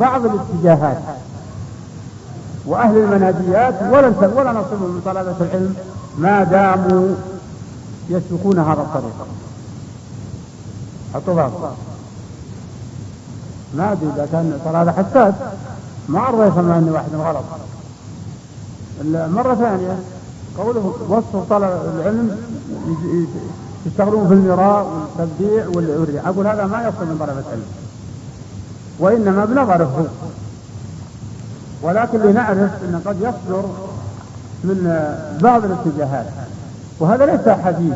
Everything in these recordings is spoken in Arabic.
بعض الاتجاهات وأهل المنهجيات ولا ولا نصيبهم من طلبة العلم ما داموا يسلكون هذا الطريق. حطوا ما أدري إذا كان ترى هذا حساس ما ارضى يفهم اني واحد غلط. مرة ثانية قوله وصف طلب العلم يشتغلون في المراء والتبديع والرياء أقول هذا ما يصل من طلبة العلم. وإنما بنظره هو ولكن لنعرف أن قد يصدر من بعض الاتجاهات. وهذا ليس حديث.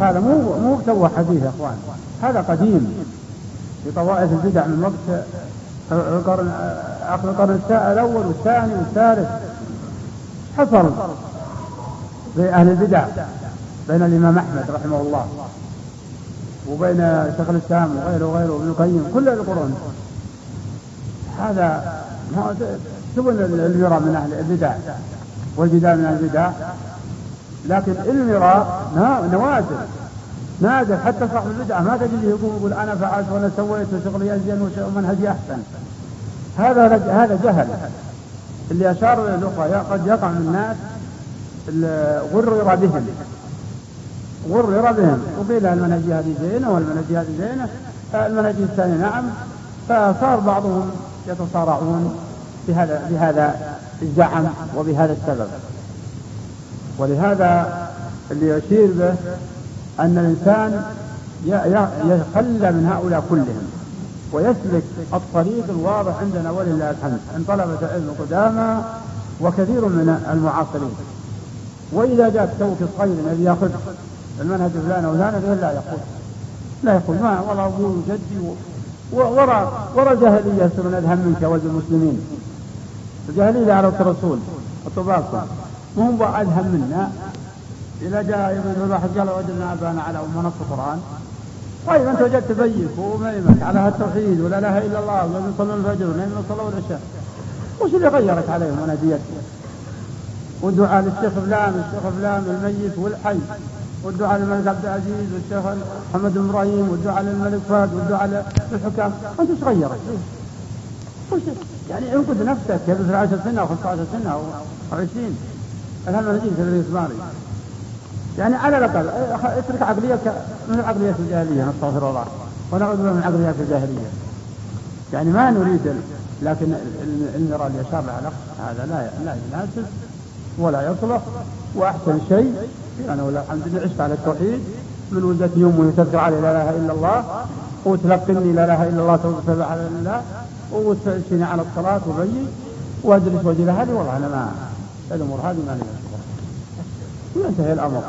هذا مو مو تو حديث يا إخوان. هذا قديم. في طوائف البدع من وقت القرن آخر القرن الأول والثاني والثالث. حصل بين أهل البدع بين الإمام أحمد رحمه الله. وبين شيخ الإسلام وغيره وغيره وابن القيم كل القرون هذا سبل المرى من أهل البدع والجدال من أهل البدع. لكن المراء نوادر. نادر. حتى صاحب البدعة ما تجد يقول يقول أنا فعلت وأنا سويت وشغلي أزين ومنهجي أحسن. هذا هذا جهل. اللي أشار إلى الأخرى قد يقع من الناس غرر بهم غرر بهم. وقيل المنهج هذه زينة والمنهج هذه زينة؟ المنهج الثاني نعم. فصار بعضهم يتصارعون بهذا بهذا الزعم وبهذا السبب. ولهذا اللي يشير به أن الإنسان يخلى من هؤلاء كلهم ويسلك الطريق الواضح عندنا ولله الحمد عند طلبة العلم القدامى وكثير من المعاصرين. وإذا جاء توك الصغير الذي يأخذ المنهج فلان وفلان لا يقول. لا يقول. ما والله أبوي وجدي ورا ورا جاهلية يصيرون أذهب منك ولد المسلمين. الجاهلية على الرسول الطباق مو هو أذهب منا؟ إذا جاء ابن الواحد قال وجدنا أبانا على منص القرآن. طيب أنت وجدت بيك وميمك على التوحيد ولا إله إلا الله ولا يصلون الفجر ولا يصلون العشاء. وش اللي غيرك عليهم وناديتك؟ والدعاء للشيخ فلان والشيخ فلان والميت والحي. والدعاء للملك عبد العزيز والشيخ محمد بن إبراهيم والدعاء للملك فهد والدعاء للحكام أنت إيش غيرك؟ وش يعني انقذ نفسك يا مثل 10 سنة أو 15 سنة أو 20 الهم نجيب في الاثماري يعني على الأقل اترك عقليتك من العقليه الجاهلية نستغفر الله. ونعوذ بالله من عقليات الجاهلية. يعني ما نريد لكن المرأة اشار لها هذا لا لا يناسب ولا يصلح. وأحسن شيء أنا ولا الحمد لله عشت على التوحيد. من ولدت يوم تذكر عليه لا إله إلا الله وتلقني لا إله إلا الله توكل على الله وتسألني على الصلاة وبي واجلس وجه هذه والله أنا ما الأمور هذه ما لي وينتهي الأمر.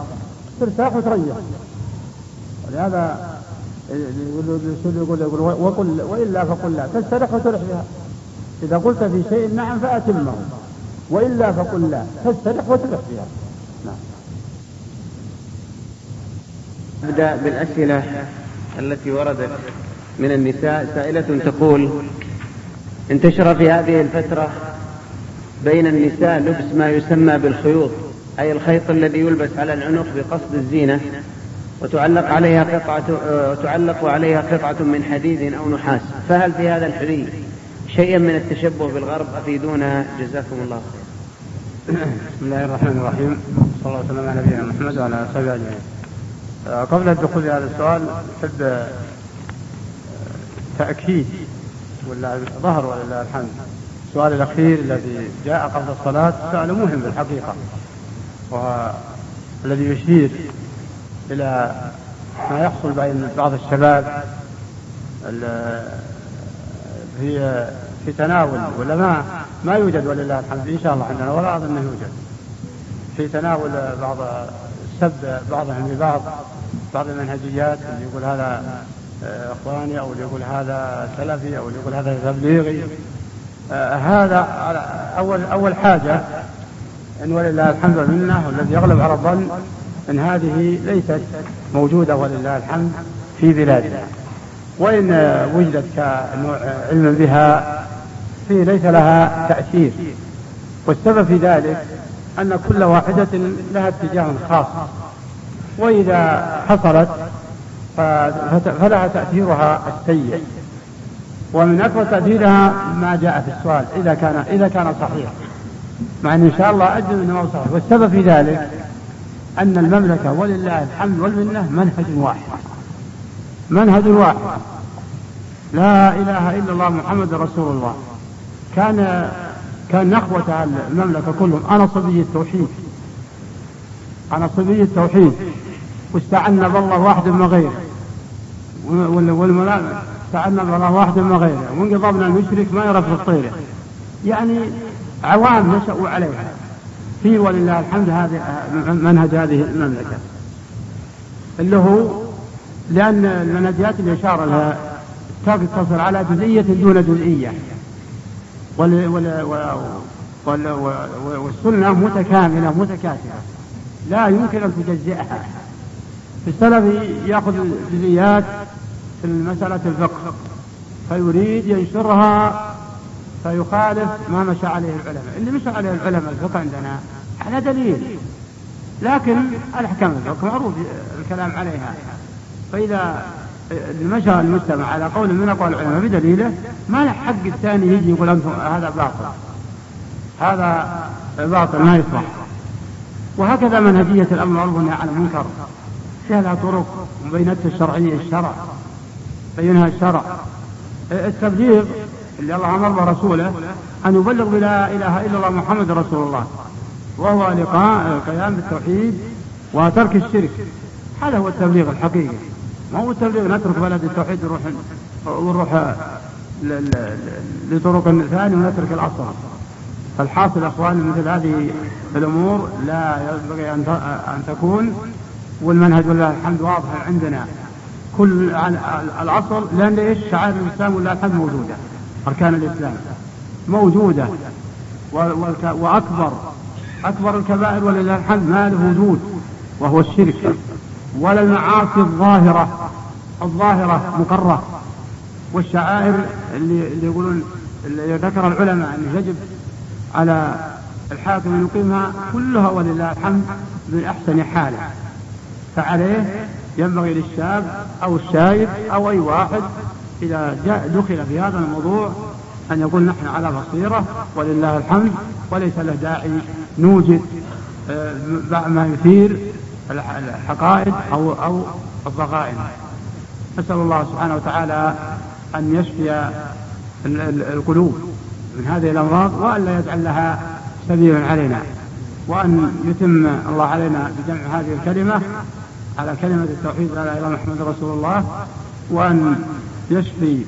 ترتاح وتريح. ولهذا يقول يقول وقل وإلا فقل لا. تسترح وترح بها. إذا قلت في شيء نعم فأتمه. وإلا فقل لا. تسترح وترح بها نعم. نبدا بالأسئلة التي وردت من النساء. سائلة تقول انتشر في هذه الفترة بين النساء لبس ما يسمى بالخيوط أي الخيط الذي يلبس على العنق بقصد الزينة وتعلق عليها قطعة وتعلق عليها قطعة من حديد أو نحاس. فهل في هذا الحلي شيئا من التشبه بالغرب أفيدونا؟ جزاكم الله خير بسم الله الرحمن الرحيم. صلى الله وسلم على نبينا محمد وعلى آله وصحبه أجمعين. آه، قبل الدخول في هذا السؤال أحب آه، تأكيد ولا ظهر ولله الحمد. السؤال الأخير الذي جاء قبل الصلاة سؤال مهم بالحقيقة والذي يشير إلى ما يحصل بين بعض الشباب في في تناول ولا ما ما يوجد ولله الحمد. إن شاء الله عندنا ولا أظن أنه يوجد. في تناول بعض سب بعضهم لبعض بعض المنهجيات اللي يقول هذا إخواني أو اللي يقول هذا سلفي أو اللي يقول هذا تبليغي. آه هذا أول أول حاجة إن ولله الحمد والمنة والذي يغلب على الظن أن هذه ليست موجودة ولله الحمد في بلادنا. وإن وجدت كنوع علم بها في ليس لها تأثير. والسبب في ذلك أن كل واحدة لها اتجاه خاص. وإذا حصلت فلها تأثيرها السيء. ومن أكبر تأثيرها ما جاء في السؤال إذا كان إذا كان صحيح. مع أن إن شاء الله أجل أنه صحيح. والسبب في ذلك أن المملكة ولله الحمد والمنة منهج واحد. منهج واحد. لا إله إلا الله محمد رسول الله. كان كان نخوة المملكة كلهم. أنا صبي التوحيد. أنا صبي التوحيد. واستعنا بالله واحد من غيره. والملائكة استعنا بالله واحد من غيره. وانقضبنا المشرك ما يرى في الطيرة. يعني عوام نشأوا عليها. في ولله الحمد هذه منهج هذه المملكة. اللي هو لأن المنهجيات اللي أشار لها تقتصر على جزئية دون جزئية. والسنة متكاملة متكاتفة لا يمكن أن تجزئها. في السلف يأخذ جزئيات في مسألة الفقه فيريد ينشرها فيخالف ما مشى عليه العلماء. اللي مشى عليه العلماء الفقه عندنا على دليل. لكن الأحكام الفقه معروف الكلام عليها. فإذا مشى المجتمع على قول من أقوال العلماء بدليله ما له حق الثاني يجي يقول أنتم هذا باطل. هذا باطل ما يصلح. وهكذا منهجية الأمر والنهي عن المنكر. فيها لها طرق مبينتها الشرعية الشرع. بينها الشرع. التبليغ اللي الله أمر برسوله أن يبلغ بلا إله إلا الله محمد رسول الله. وهو لقاء القيام بالتوحيد وترك الشرك. هذا هو التبليغ الحقيقي. ما هو التبليغ نترك بلد التوحيد ونروح ونروح لطرق ثانية ونترك الأصل. فالحاصل أخواني مثل هذه الأمور لا ينبغي أن تكون والمنهج ولله الحمد واضح عندنا. كل الأصل لأن إيش؟ شعائر الإسلام ولله الحمد موجودة. أركان الإسلام موجودة. وأكبر أكبر الكبائر ولله الحمد ما له وجود وهو الشرك. ولا المعاصي الظاهرة. الظاهرة مقرة. والشعائر اللي, اللي يقولون اللي ذكر العلماء أنه يجب على الحاكم أن يقيمها كلها ولله الحمد من أحسن حاله. فعليه ينبغي للشاب أو الشايب أو أي واحد إذا جاء دخل في هذا الموضوع أن يقول نحن على بصيرة ولله الحمد وليس له داعي نوجد آه، ما يثير الحقائد أو أو الضغائن. نسأل الله سبحانه وتعالى أن يشفي القلوب من هذه الأمراض وأن لا يجعل لها سبيلا علينا وأن يتم الله علينا بجمع هذه الكلمة على كلمة التوحيد لا إله إلا محمد رسول الله وأن يشفي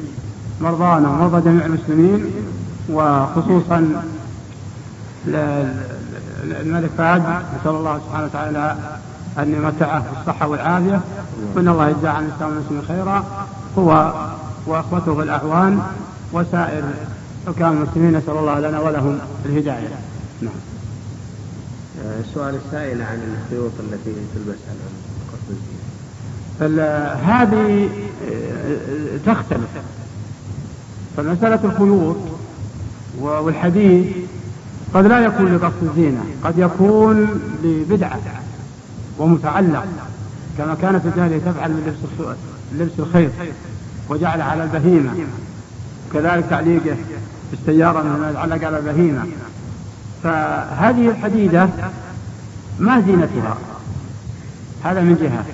مرضانا ومرضى جميع المسلمين وخصوصا الملك فهد نسأل الله سبحانه وتعالى أن يمتعه بالصحة والعافية. وأن الله يجزى عن الإسلام والمسلمين خيرا. هو وأخوته الأعوان وسائر حكام المسلمين نسأل الله لنا ولهم الهداية. نعم. السؤال السائل عن الخيوط التي تلبس على هذه آه، تختلف. فمسألة الخيوط والحديث قد لا يكون لقصد الزينة قد يكون لبدعة. ومتعلق كما كانت الجاهلية تفعل من لبس لبس الخيط وجعل على البهيمة. وكذلك تعليقه في السيارة من يتعلق على البهيمة. فهذه الحديدة ما زينتها. هذا من جهة.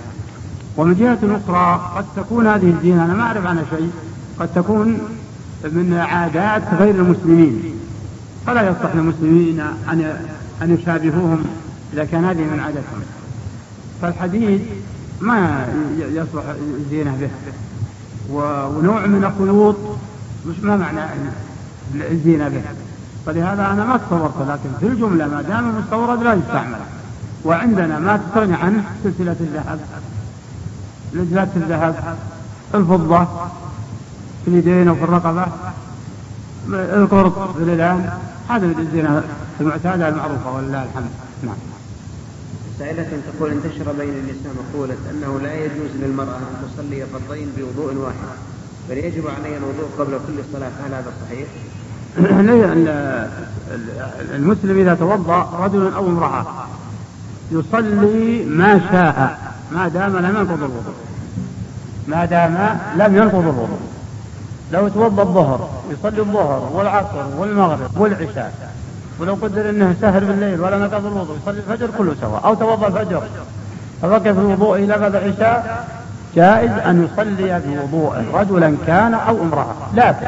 ومن جهة أخرى قد تكون هذه الزينة أنا ما أعرف عنها شيء قد تكون من عادات غير المسلمين. فلا يصلح للمسلمين أن أن يشابهوهم إذا كان هذه من عادتهم فالحديد ما يصلح الزينة به. ونوع من الخيوط مش ما معنى الزينة به. فلهذا أنا ما تصورت لكن في الجملة ما دام المستورد لا يستعمل. وعندنا ما تستغني عنه سلسلة الذهب. لجلات الذهب الفضة في اليدين وفي الرقبة القرط في هذا من الزنا المعتادة المعروفة ولله الحمد. نعم. سائلة تقول انتشر بين النساء مقولة أنه لا يجوز للمرأة أن تصلي فرضين بوضوء واحد بل يجب عليها الوضوء قبل كل صلاة هل هذا صحيح؟ المسلم إذا توضأ رجل أو امرأة يصلي ما شاء ما دام لم ينقض الوضوء ما دام لم ينقض الوضوء. لو توضى الظهر يصلي الظهر والعصر والمغرب والعشاء. ولو قدر انه سهر بالليل ولا نقض الوضوء يصلي الفجر كله سواء أو توضى الفجر. فبقي في الوضوء إلى بعد العشاء جائز أن يصلي بوضوءه رجلا كان أو امرأة. لكن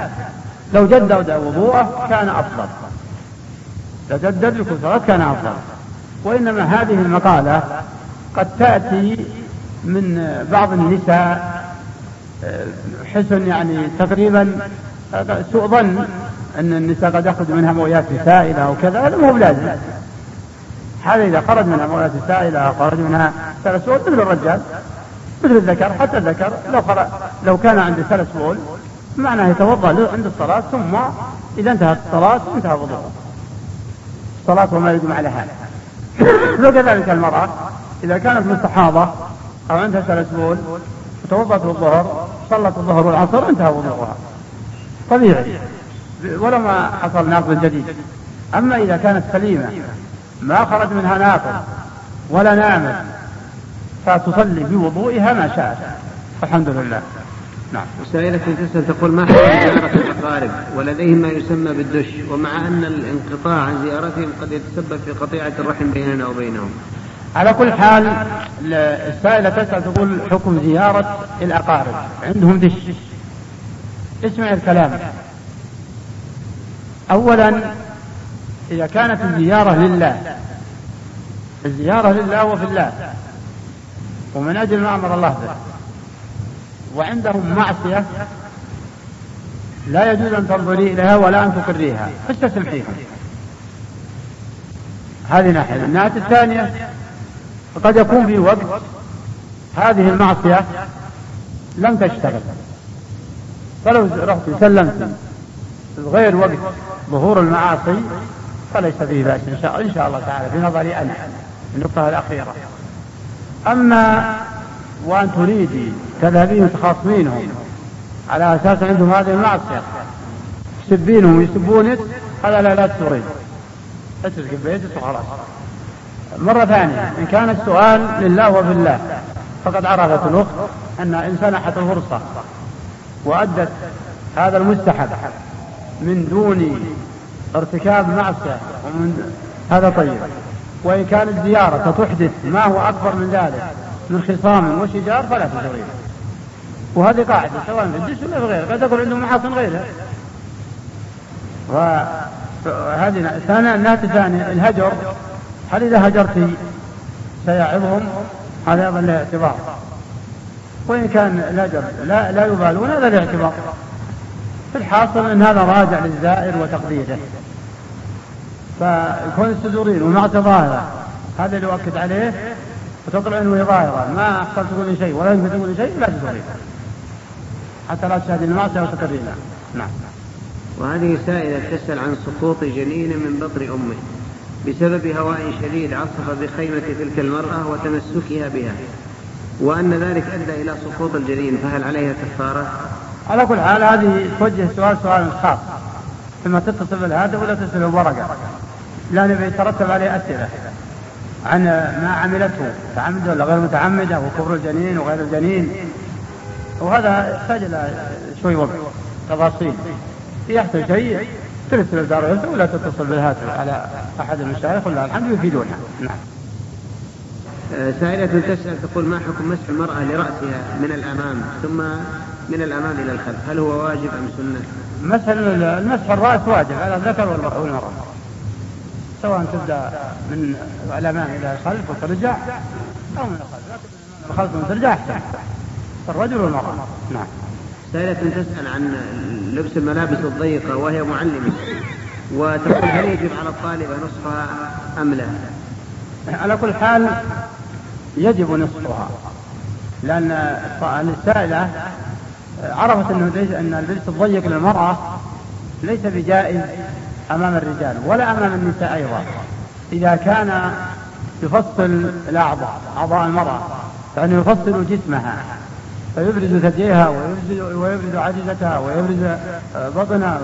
لو جدد وضوءه كان أفضل. لو جدد كان أفضل. وإنما هذه المقالة قد تأتي من بعض النساء حسن يعني تقريبا سوء ظن. أن النساء قد يخرج منها مويات سائلة أو كذا هذا مو بلازم. هذا إذا خرج منها مويات سائلة أو خرج منها سلس بول مثل الرجال مثل الذكر حتى الذكر لو خرج لو كان عنده سلس بول معناه يتوضأ عند الصلاة ثم إذا انتهت الصلاة انتهى وضوءه. الصلاة وما يدوم على هذا وكذلك المرأة إذا كانت مستحاضة أو عندها سلس بول وتوضأت الظهر صلت الظهر والعصر انتهى وضوءها. طبيعي. ولا ما حصل ناقض جديد. أما إذا كانت سليمة ما خرج منها ناقض ولا نعمل فتصلي بوضوئها ما شاءت. الحمد لله. نعم. سائلة تسأل تقول ما حكم زيارة الأقارب ولديهم ما يسمى بالدش. ومع أن الانقطاع عن زيارتهم قد يتسبب في قطيعة الرحم بيننا وبينهم. على كل حال السائلة تسأل تقول حكم زيارة الأقارب. عندهم دش. اسمع الكلام. أولا إذا كانت الزيارة لله الزيارة لله وفي الله ومن أجل ما أمر الله به وعندهم معصية لا يجوز أن تنظري إليها ولا أن تقريها. فاستسمحيهم هذه ناحية. الناحية الثانية قد يكون في وقت هذه المعصية لم تشتغل. فلو رحت سلمت غير وقت ظهور المعاصي فليس فيه بأس إن شاء, إن شاء الله تعالى في نظري أنا النقطة الأخيرة. أما وأن تريدي تذهبين تخاصمينهم على أساس عندهم هذه المعصية تسبينهم ويسبونك هذا لا لا تريد. اترك بيتك وخلاص مرة ثانية إن كان السؤال لله وفي الله فقد عرفت الأخت أن إن سنحت الفرصة وأدت هذا المستحب من دون ارتكاب معصية. ومن هذا طيب. وإن كانت زيارة تحدث ما هو أكبر من ذلك؟ من خصام وشجار فلا تزوريه وهذه قاعدة سواء في الجسم ولا في غيره. قد يكون عندهم محاصن غيرها. وهذه النهاية الثانية الهجر. هل إذا هجرت سيعظهم؟ هذا أيضا له اعتبار. وإن كان الهجر لا, لا يبالون هذا له اعتبار. في الحاصل أن هذا راجع للزائر وتقديره فكون السدورين ومعطي ظاهرة. هذا اللي يؤكد عليه وتطلع إنه ظاهرة. ما احسن تقول شيء ولا يمكن تقول شيء لا تقولي حتى لا تشاهد المعصية وتقرينها. نعم. وهذه سائلة تسأل عن سقوط جنين من بطن أمه بسبب هواء شديد عصف بخيمة تلك المرأة وتمسكها بها. وأن ذلك أدى إلى سقوط الجنين فهل عليها كفارة؟ على كل حال هذه توجه سؤال سؤال خاص. ثم تتصل بالهاتف ولا تتصل بالورقة لأنه يترتب عليه أسئلة عن ما عملته متعمدة ولا غير متعمدة وكبر الجنين وغير الجنين. وهذا يحتاج إلى شوي وقت تفاصيل. يحصل شيء ترسل الدار ولا تتصل بالهاتف على أحد المشايخ ولا الحمد يفيدونها نعم. آه، سائلة تسأل تقول ما حكم مسح المرأة لرأسها من الأمام ثم من الأمام إلى الخلف؟ هل هو واجب أم سنة؟ مسح المسح الرأس واجب على الذكر والمرأة سواء تبدأ من الأمام إلى الخلف وترجع أو من الخلف. لكن من الخلف وترجع أحسن. الرجل والمرأة نعم. سائلة تسأل عن لبس الملابس الضيقة وهي معلمة. وتقول هل يجب على الطالبة نصفها أم لا؟ على كل حال يجب نصفها. لأن السائلة عرفت أنه ليس أن اللبس الضيق للمرأة ليس بجائز أمام الرجال ولا أمام النساء أيضا. إذا كان يفصل الأعضاء أعضاء المرأة فإنه يفصل جسمها فيبرز ثدييها ويبرز, ويبرز عجزتها ويبرز بطنها.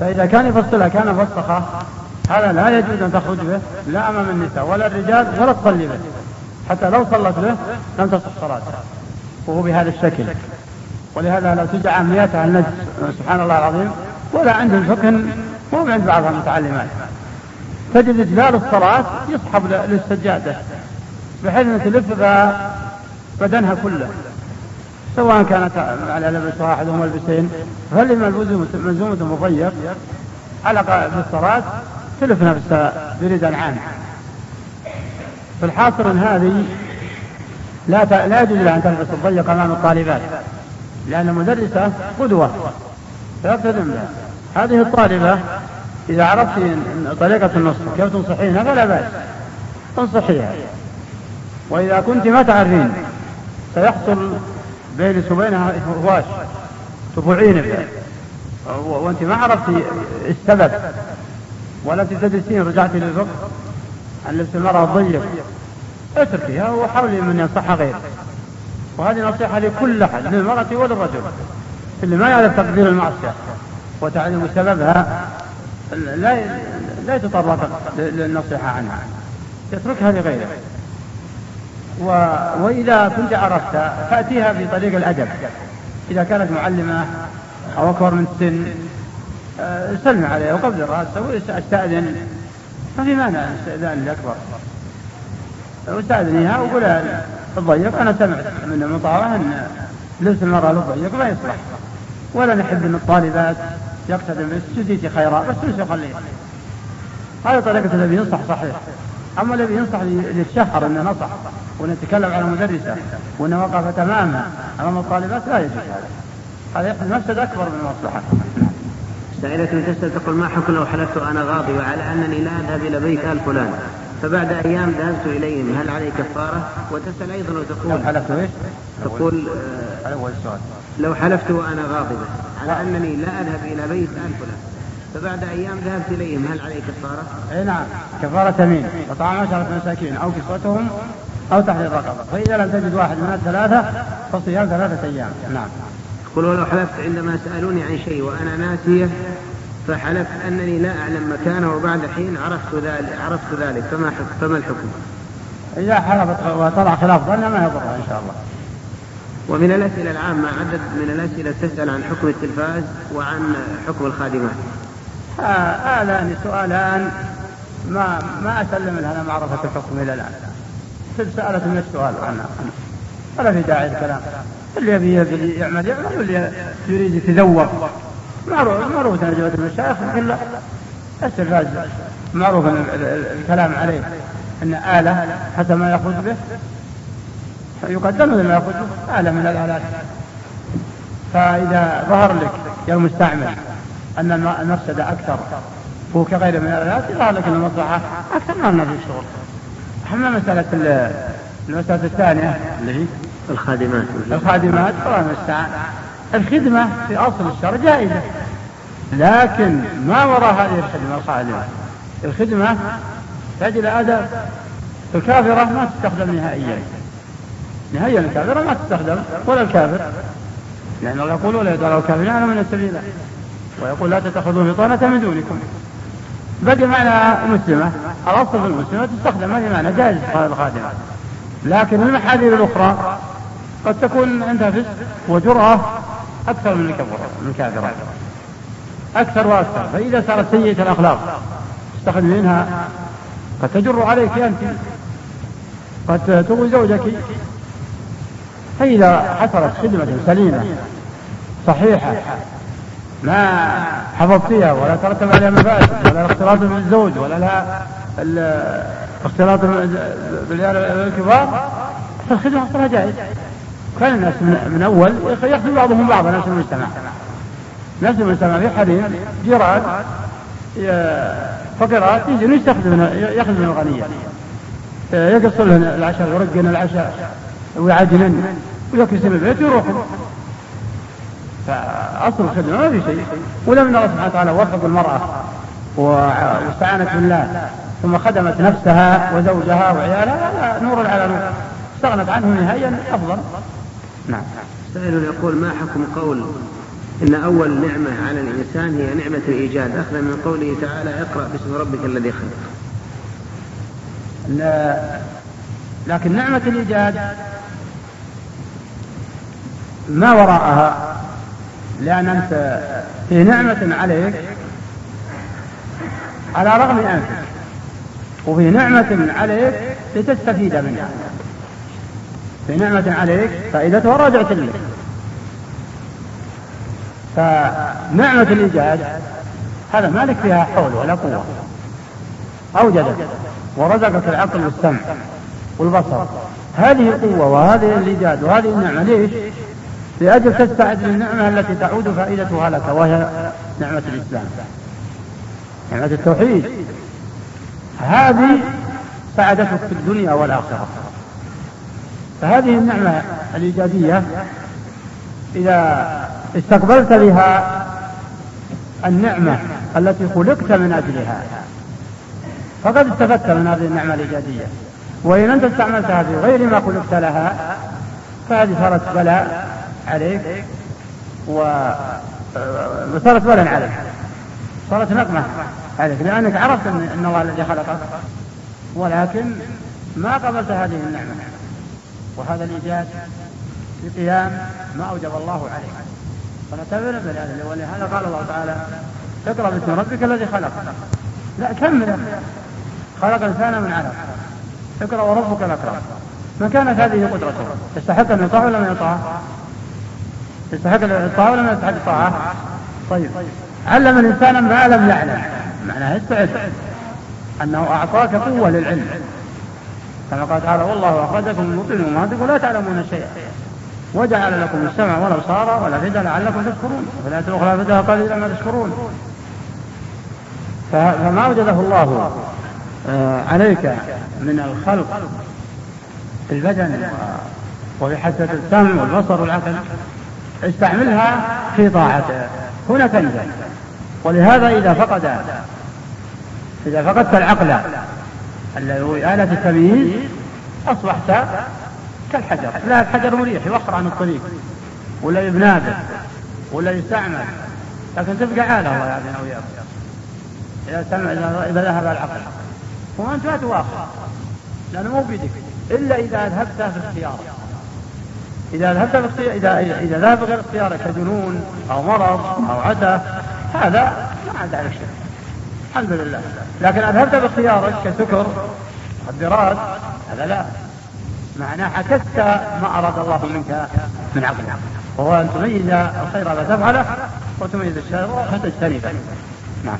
فإذا كان يفصلها كان فسخة هذا لا يجوز أن تخرج به لا أمام النساء ولا الرجال ولا تصلي به. حتى لو صلت به لم تصح صلاتها وهو بهذا الشكل. ولهذا لو تجع مئة النجس سبحان الله العظيم ولا عندهم فقه مو عند بعض المتعلمات. تجد إجلال الصلاة يصحب للسجادة بحيث أن تلف بدنها كله. سواء كانت على لبس واحد أو ملبسين فاللي ملزومة مضيق؟ علق بالصلاة تلف نفسها بريدا عام فالحاصل إن هذه لا لا يجوز لها أن تلبس الضيق أمام الطالبات لأن المدرسة قدوة. فيقتدم بها. هذه الطالبة إذا عرفت طريقة النصح كيف تنصحينها فلا بأس. انصحيها وإذا كنت ما تعرفين سيحصل بينك وبينها هواش تبوعين وأنت ما عرفتي السبب. ولا تدرسين رجعتي للفقه عن لبس المرأة الضيق. اتركيها وحاولي من ينصحها غير. وهذه نصيحة لكل أحد للمرأة وللرجل اللي ما يعرف تقدير المعصية. وتعلم سببها لا لا يتطرق للنصيحة عنها. يتركها لغيره. و... وإذا كنت عرفت فأتيها بطريق الأدب. إذا كانت معلمة أو أكبر من السن آه، سلم عليها وقبل راسه واستأذن ما في مانع استئذان الأكبر واستأذنيها وقول الضيق أنا سمعت من المطاوع أن لبس المرأة للضيق ما يصلح. ولا نحب أن الطالبات. يقتدم جديتي خيرا بس مش خليه هذه طريقة الذي ينصح صحيح. أما الذي ينصح للشهر أنه نصح ونتكلم على مدرسة وأنه وقف تماما أمام الطالبات لا يجوز هذا. هذا يحدث مفسد أكبر من المصلحة. سائلة تسأل تقول ما حكم لو حلفت أنا غاضب على أنني لا أذهب إلى بيت آل فلان؟ فبعد أيام ذهبت إليهم هل علي كفارة؟ وتسأل أيضا وتقول حلفت إيش؟ تقول آه أول سؤال لو حلفت وأنا غاضبة على أنني لا أذهب إلى بيت فلان. فبعد أيام ذهبت إليهم هل علي كفارة؟ أي نعم. كفارة يمين وطعام عشرة مساكين أو كسوتهم أو تحرير رقبة. فإذا لم تجد واحد من الثلاثة فصيام ثلاثة أيام. نعم. يقول ولو حلفت عندما سألوني عن شيء وأنا ناسية فحلفت أنني لا أعلم مكانه وبعد حين عرفت ذلك عرفت ذلك فما فما الحكم؟ إذا حلفت وطلع خلاف ظن ما يضرها إن شاء الله. ومن الأسئلة العامة عدد من الأسئلة تسأل عن حكم التلفاز وعن حكم الخادمات. هذان سؤالان ما ما أسلم لها معرفة الحكم إلى الآن. سألت من السؤال عنها ولا في داعي الكلام. اللي يبي يعمل يعمل واللي يريد يتذوق معروف معروف ترجمة المشايخ كلا التلفاز معروف الكلام عليه أن آلة حتى ما يأخذ به يقدم لما به آلة من الآلات. فإذا ظهر لك يا المستعمل أن المفسدة أكثر هو كغيره من الآلات يظهر لك أن المصلحة أكثر من في الشغل أما مسألة المسألة الثانية اللي هي الخادمات. الخادمات. الله المستعان الخدمة في أصل الشرع جائزة. لكن ما وراء هذه الخدمة الخادمة؟ الخدمة تحتاج إلى آداب الكافرة ما تستخدم نهائيا. نهائيا الكافرة ما تستخدم ولا الكافر. لأن الله يقول ولا يدعو الكافرين على من السبيل ويقول لا تتخذوا بطانة من دونكم. بقي معنى المسلمة الأصل في المسلمة تستخدم هذه معنى جائز الخادمة. لكن المحاذير الأخرى قد تكون عندها فسق وجرأة أكثر من من الكافرات أكثر وأكثر. فإذا صارت سيئة الأخلاق تستخدمينها. قد تجر عليك أنت. قد تغوي زوجك. فإذا حصلت خدمة سليمة صحيحة. ما حفظتيها ولا ترتب عليها مفاسد ولا اختلاط بالزوج ولا لها اختلاط بالكبار فالخدمة أصلها جائز كان الناس من أول يخدم بعضهم بعضا نفس المجتمع. نفس المجتمع في حريم جيران فقرات يجون يستخدم يخدم الغنية. يقص لهم العشاء ويرقن العشاء. ويعجنن ويكسن البيت ويروحوا فأصل الخدمة ما في شيء. ولم الله سبحانه وتعالى وفق المرأة واستعانت بالله. ثم خدمت نفسها وزوجها وعيالها. نور على نور. استغنت عنه نهائيا أفضل. نعم. سائل يقول ما حكم قول إن أول نعمة على الإنسان هي نعمة الإيجاد؟ أخذا من قوله تعالى اقرأ باسم ربك الذي خلق. لا. لكن نعمة الإيجاد ما وراءها؟ لأن أنت في نعمة عليك. على رغم أنفك وفي نعمة عليك لتستفيد منها. في نعمة عليك فائدتها راجعة لك فنعمة الإيجاد هذا ما لك فيها حول ولا قوة. أوجدك ورزقك العقل والسمع والبصر. هذه القوة وهذه الإيجاد وهذه النعمة ليش؟ لأجل تستعد للنعمة التي تعود فائدتها لك وهي نعمة الإسلام. نعمة التوحيد. هذه سعادتك في الدنيا والآخرة. فهذه النعمة الإيجابية إذا استقبلت بها النعمة التي خلقت من أجلها فقد استفدت من هذه النعمة الإيجابية. وإن أنت استعملتها في غير ما خلقت لها فهذه صارت بلاء عليك وصارت بلاء عليك. صارت نقمة عليك لأنك عرفت أن الله الذي خلقك. ولكن ما قبلت هذه النعمة. وهذا الإيجاد بقيام ما أوجب الله عليك. فنعتبر بهذا ولهذا قال الله تعالى اقرأ باسم ربك الذي خلق. لا كمل خلق الإنسان من علق. اقرأ وربك الأكرم. من كانت هذه قدرته؟ يستحق أن يطاع ولا ما يطاع؟ يستحق يطاع ولا ما يستحق الطاعة؟ طيب. علم الإنسان ما لم يعلم. معناه استعد. أنه أعطاك قوة للعلم. كما قال تعالى والله أخرجكم من بطون أمهاتكم ولا تعلمون شيئا. وجعل لكم السمع والأبصار والأفئدة لعلكم تشكرون. وفي الآية الأخرى بدها قليلا ما تشكرون. فما وجده الله آه، عليك من الخلق في البدن وفي حاسة السمع والبصر والعقل؟ استعملها في طاعته. هنا تنجح ولهذا إذا فقد إذا فقدت العقل الذي هو آلة التمييز أصبحت كالحجر. لا الحجر مريح يوخر عن الطريق ولا يبنادر ولا يستعمل. لكن تبقى عالة الله يعافينا وإياكم. إذا إذا ذهب العقل. وأنت ما تواخر لأنه مو بيدك إلا إذا ذهبت في اختيارك إذا ذهبت إذا إذا ذهب غير اختيارك كجنون أو مرض أو عته هذا ما عاد عليك شيء. الحمد لله. لكن أذهبت باختيارك كسكر مخدرات هذا لا. معناه عكست ما أراد الله منك من عقلك وهو أن تميز الخير لا تفعله وتميز الشر فتجتنبه نعم.